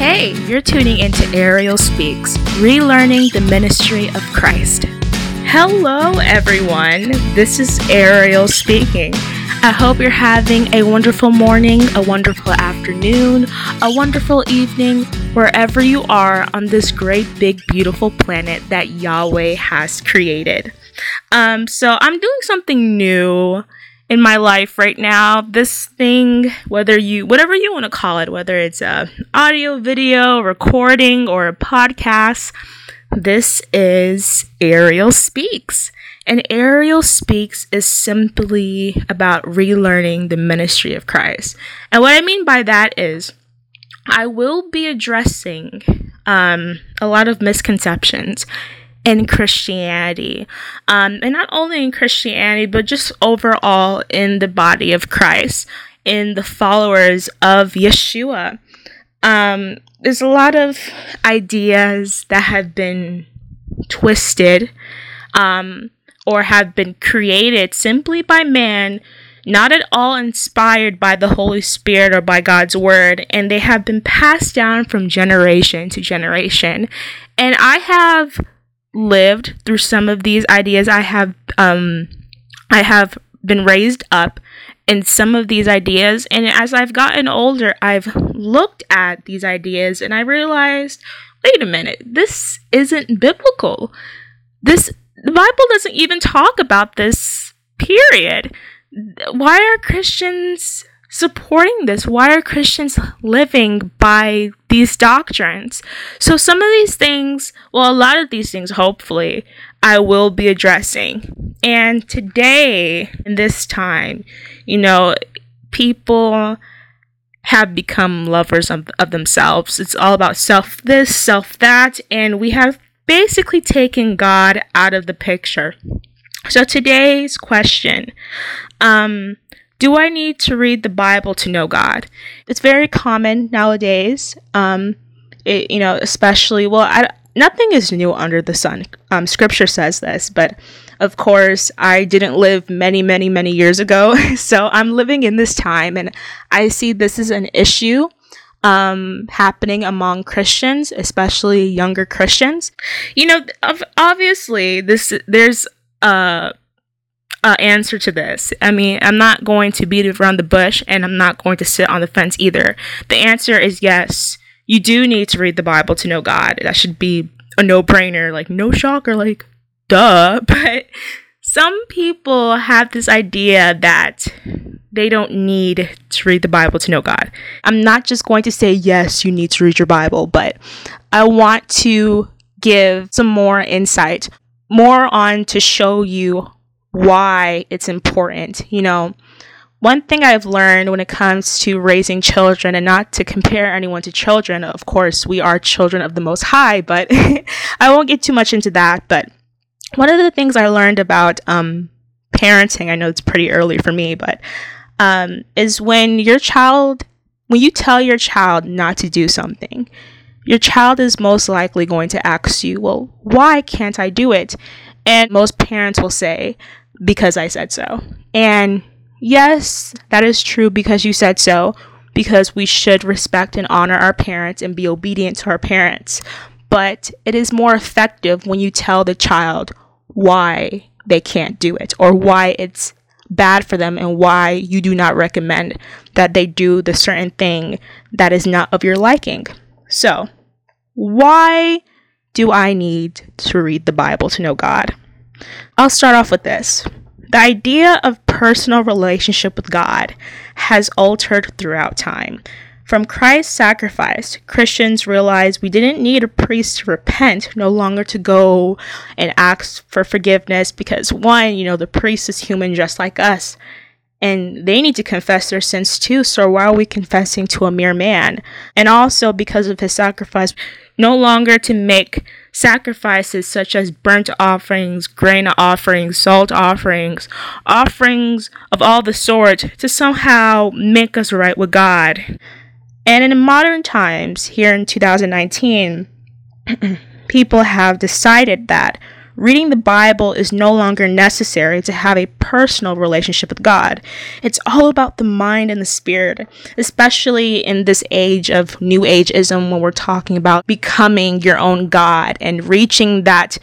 Hey, you're tuning into Ariel Speaks, relearning the ministry of Christ. Hello, everyone. This is Ariel speaking. I hope you're having a wonderful morning, a wonderful afternoon, a wonderful evening, wherever you are on this great, big, beautiful planet that Yahweh has created. Um, so I'm doing something new in my life right now. This thing, whether you, whatever you want to call it, whether it's a audio, video, recording, or a podcast, this is Ariel Speaks. And Ariel Speaks is simply about relearning the ministry of Christ. And what I mean by that is, I will be addressing um, a lot of misconceptions in Christianity. Um, and not only in Christianity, but just overall in the body of Christ, in the followers of Yeshua. Um, there's a lot of ideas that have been twisted um, or have been created simply by man not at all inspired by the Holy Spirit or by God's Word, and they have been passed down from generation to generation. And I have lived through some of these ideas. I have um I have been raised up in some of these ideas and as I've gotten older, I've looked at these ideas and I realized, wait a minute, this isn't biblical. This the Bible doesn't even talk about this period. Why are Christians supporting this? Why are Christians living by these doctrines? So, some of these things, well, a lot of these things, hopefully, I will be addressing. And today, in this time, you know, people have become lovers of, of themselves. It's all about self this, self that, and we have basically taken God out of the picture. So today's question, um, do I need to read the Bible to know God? It's very common nowadays. Um, it, you know, especially well, I, nothing is new under the sun. Um, scripture says this, but of course, I didn't live many, many, many years ago. So I'm living in this time, and I see this is an issue um, happening among Christians, especially younger Christians. You know, obviously, this there's a uh, answer to this. I mean, I'm not going to beat around the bush and I'm not going to sit on the fence either. The answer is yes. You do need to read the Bible to know God. That should be a no brainer. Like, no shocker. Like, duh. But some people have this idea that they don't need to read the Bible to know God. I'm not just going to say, yes, you need to read your Bible, but I want to give some more insight, more on to show you why it's important. You know, one thing I've learned when it comes to raising children, and not to compare anyone to children, of course, we are children of the Most High, but I won't get too much into that. But one of the things I learned about um, parenting, I know it's pretty early for me, but um, is when your child, when you tell your child not to do something, your child is most likely going to ask you, Well, why can't I do it? And most parents will say, because I said so. And yes, that is true because you said so, because we should respect and honor our parents and be obedient to our parents. But it is more effective when you tell the child why they can't do it or why it's bad for them and why you do not recommend that they do the certain thing that is not of your liking. So, why do I need to read the Bible to know God? I'll start off with this. The idea of personal relationship with God has altered throughout time. From Christ's sacrifice, Christians realized we didn't need a priest to repent, no longer to go and ask for forgiveness because, one, you know, the priest is human just like us and they need to confess their sins too. So why are we confessing to a mere man? And also because of his sacrifice, no longer to make sacrifices such as burnt offerings, grain offerings, salt offerings, offerings of all the sort to somehow make us right with God. And in modern times, here in 2019, people have decided that reading the Bible is no longer necessary to have a personal relationship with God. It's all about the mind and the spirit, especially in this age of new ageism when we're talking about becoming your own God and reaching that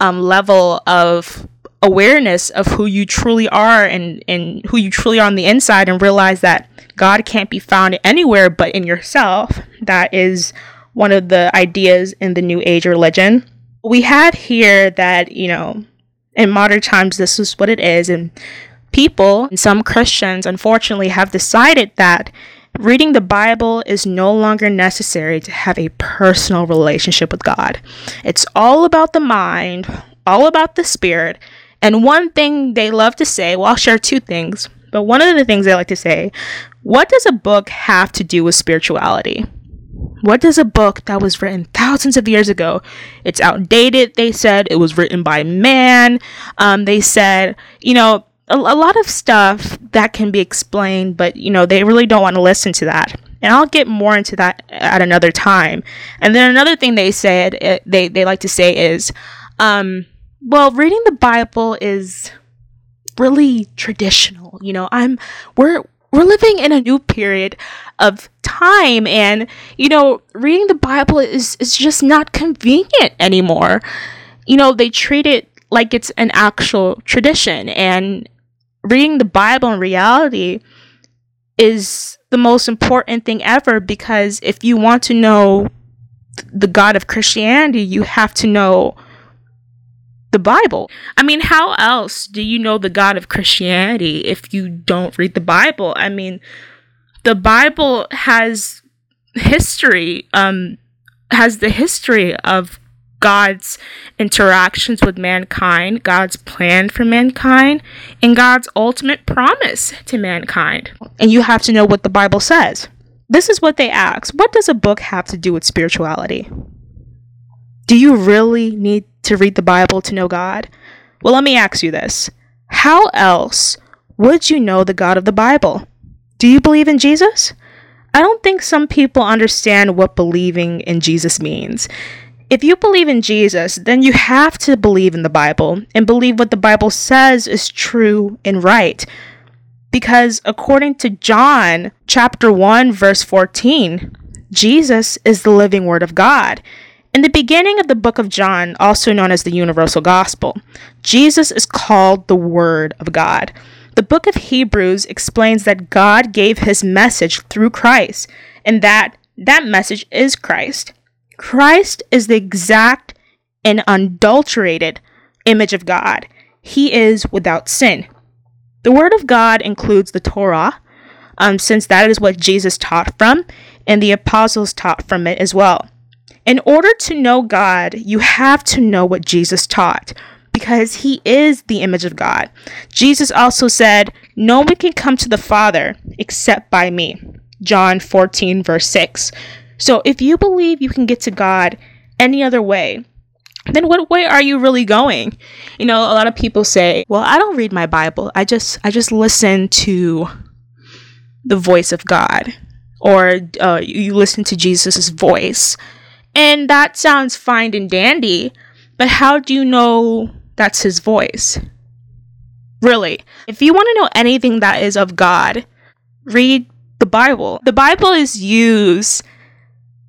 um, level of awareness of who you truly are and, and who you truly are on the inside and realize that God can't be found anywhere but in yourself. That is one of the ideas in the New Age religion. We had here that, you know, in modern times, this is what it is. And people, and some Christians, unfortunately, have decided that reading the Bible is no longer necessary to have a personal relationship with God. It's all about the mind, all about the spirit, and one thing they love to say, well, I'll share two things, but one of the things they like to say, what does a book have to do with spirituality? What does a book that was written thousands of years ago? It's outdated. They said it was written by man. Um, they said, you know, a, a lot of stuff that can be explained, but you know, they really don't want to listen to that. And I'll get more into that at another time. And then another thing they said, eh, they they like to say is, um, well, reading the Bible is really traditional. You know, I'm we're we're living in a new period of time and you know, reading the Bible is is just not convenient anymore. You know, they treat it like it's an actual tradition and reading the Bible in reality is the most important thing ever because if you want to know the God of Christianity, you have to know the Bible. I mean, how else do you know the God of Christianity if you don't read the Bible? I mean, the Bible has history, um, has the history of God's interactions with mankind, God's plan for mankind, and God's ultimate promise to mankind. And you have to know what the Bible says. This is what they ask What does a book have to do with spirituality? Do you really need to read the Bible to know God? Well, let me ask you this How else would you know the God of the Bible? Do you believe in Jesus? I don't think some people understand what believing in Jesus means. If you believe in Jesus, then you have to believe in the Bible and believe what the Bible says is true and right. Because according to John chapter 1 verse 14, Jesus is the living word of God. In the beginning of the book of John, also known as the Universal Gospel, Jesus is called the Word of God. The book of Hebrews explains that God gave his message through Christ, and that that message is Christ. Christ is the exact and unadulterated image of God. He is without sin. The Word of God includes the Torah, um, since that is what Jesus taught from, and the apostles taught from it as well. In order to know God, you have to know what Jesus taught because he is the image of God. Jesus also said, No one can come to the Father except by me. John 14, verse 6. So if you believe you can get to God any other way, then what way are you really going? You know, a lot of people say, "Well, I don't read my Bible. I just I just listen to the voice of God." Or uh, you listen to Jesus' voice. And that sounds fine and dandy, but how do you know that's his voice? Really, if you want to know anything that is of God, read the Bible. The Bible is used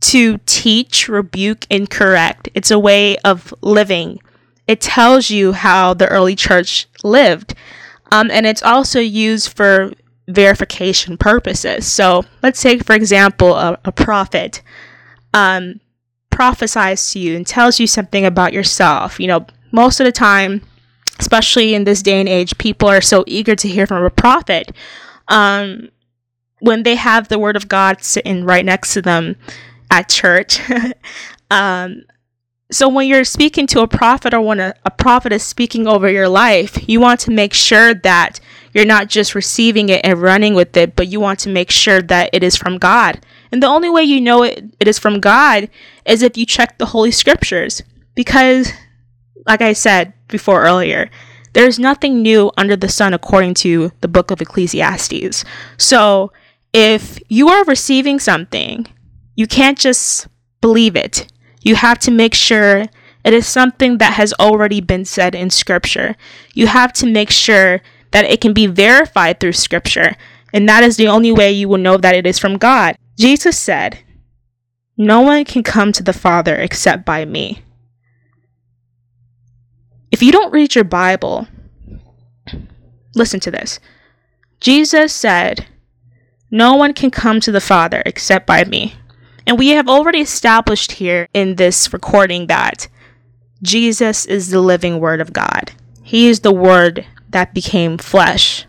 to teach, rebuke, and correct. It's a way of living. It tells you how the early church lived. Um, and it's also used for verification purposes. So let's take, for example, a, a prophet. Um, prophesies to you and tells you something about yourself. You know, most of the time, especially in this day and age, people are so eager to hear from a prophet. Um, when they have the word of God sitting right next to them at church. um, so when you're speaking to a prophet or when a, a prophet is speaking over your life, you want to make sure that you're not just receiving it and running with it, but you want to make sure that it is from God. And the only way you know it, it is from God is if you check the Holy Scriptures. Because, like I said before earlier, there is nothing new under the sun according to the book of Ecclesiastes. So, if you are receiving something, you can't just believe it. You have to make sure It is something that has already been said in Scripture. You have to make sure that it can be verified through Scripture, and that is the only way you will know that it is from God. Jesus said, No one can come to the Father except by me. If you don't read your Bible, listen to this. Jesus said, No one can come to the Father except by me. And we have already established here in this recording that Jesus is the living Word of God. He is the Word that became flesh,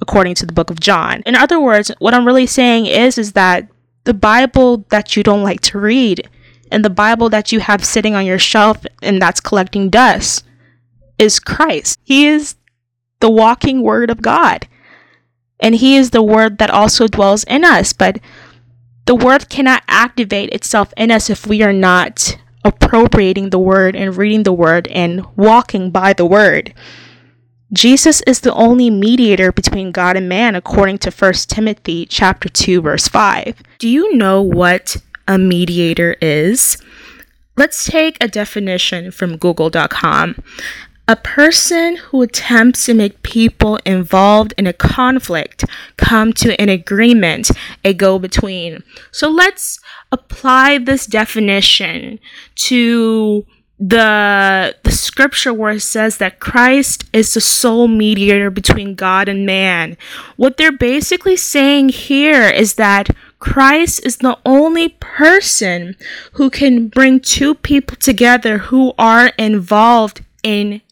according to the book of John. In other words, what I'm really saying is, is that the Bible that you don't like to read and the Bible that you have sitting on your shelf and that's collecting dust is Christ. He is the walking Word of God. And He is the Word that also dwells in us. But the Word cannot activate itself in us if we are not appropriating the Word and reading the Word and walking by the Word. Jesus is the only mediator between God and man according to 1 Timothy chapter 2 verse 5. Do you know what a mediator is? Let's take a definition from google.com. A person who attempts to make people involved in a conflict come to an agreement, a go between. So let's apply this definition to the the scripture where it says that Christ is the sole mediator between God and man. What they're basically saying here is that Christ is the only person who can bring two people together who are involved in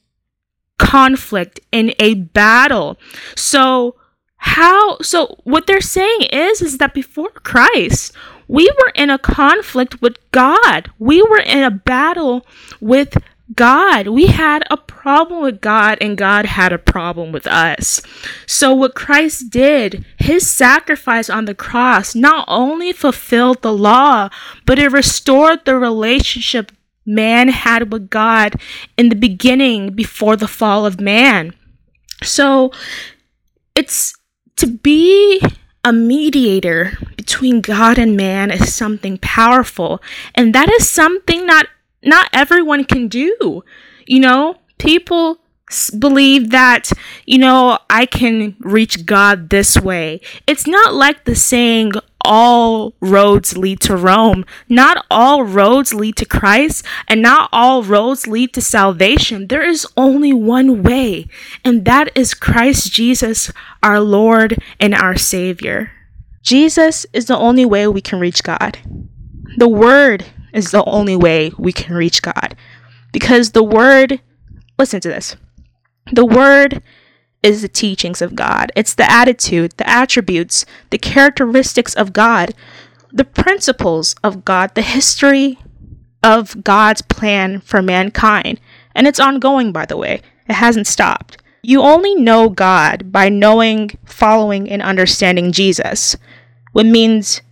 conflict in a battle. So how so what they're saying is is that before Christ we were in a conflict with God. We were in a battle with God. We had a problem with God, and God had a problem with us. So, what Christ did, his sacrifice on the cross, not only fulfilled the law, but it restored the relationship man had with God in the beginning before the fall of man. So, it's to be a mediator between God and man is something powerful. And that is something not not everyone can do. You know people believe that you know I can reach God this way. It's not like the saying all roads lead to Rome. Not all roads lead to Christ, and not all roads lead to salvation. There is only one way, and that is Christ Jesus, our Lord and our Savior. Jesus is the only way we can reach God. The Word is the only way we can reach God. Because the Word, listen to this, the Word is the teachings of God. It's the attitude, the attributes, the characteristics of God, the principles of God, the history of God's plan for mankind. And it's ongoing, by the way, it hasn't stopped. You only know God by knowing, following, and understanding Jesus, which means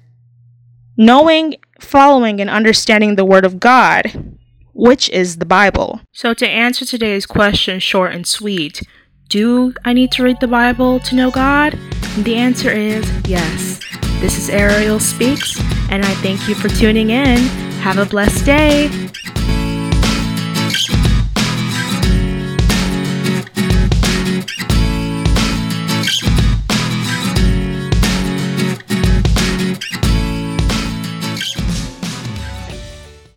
knowing, following, and understanding the Word of God, which is the Bible. So, to answer today's question short and sweet, do I need to read the Bible to know God? The answer is yes. This is Ariel Speaks, and I thank you for tuning in. Have a blessed day.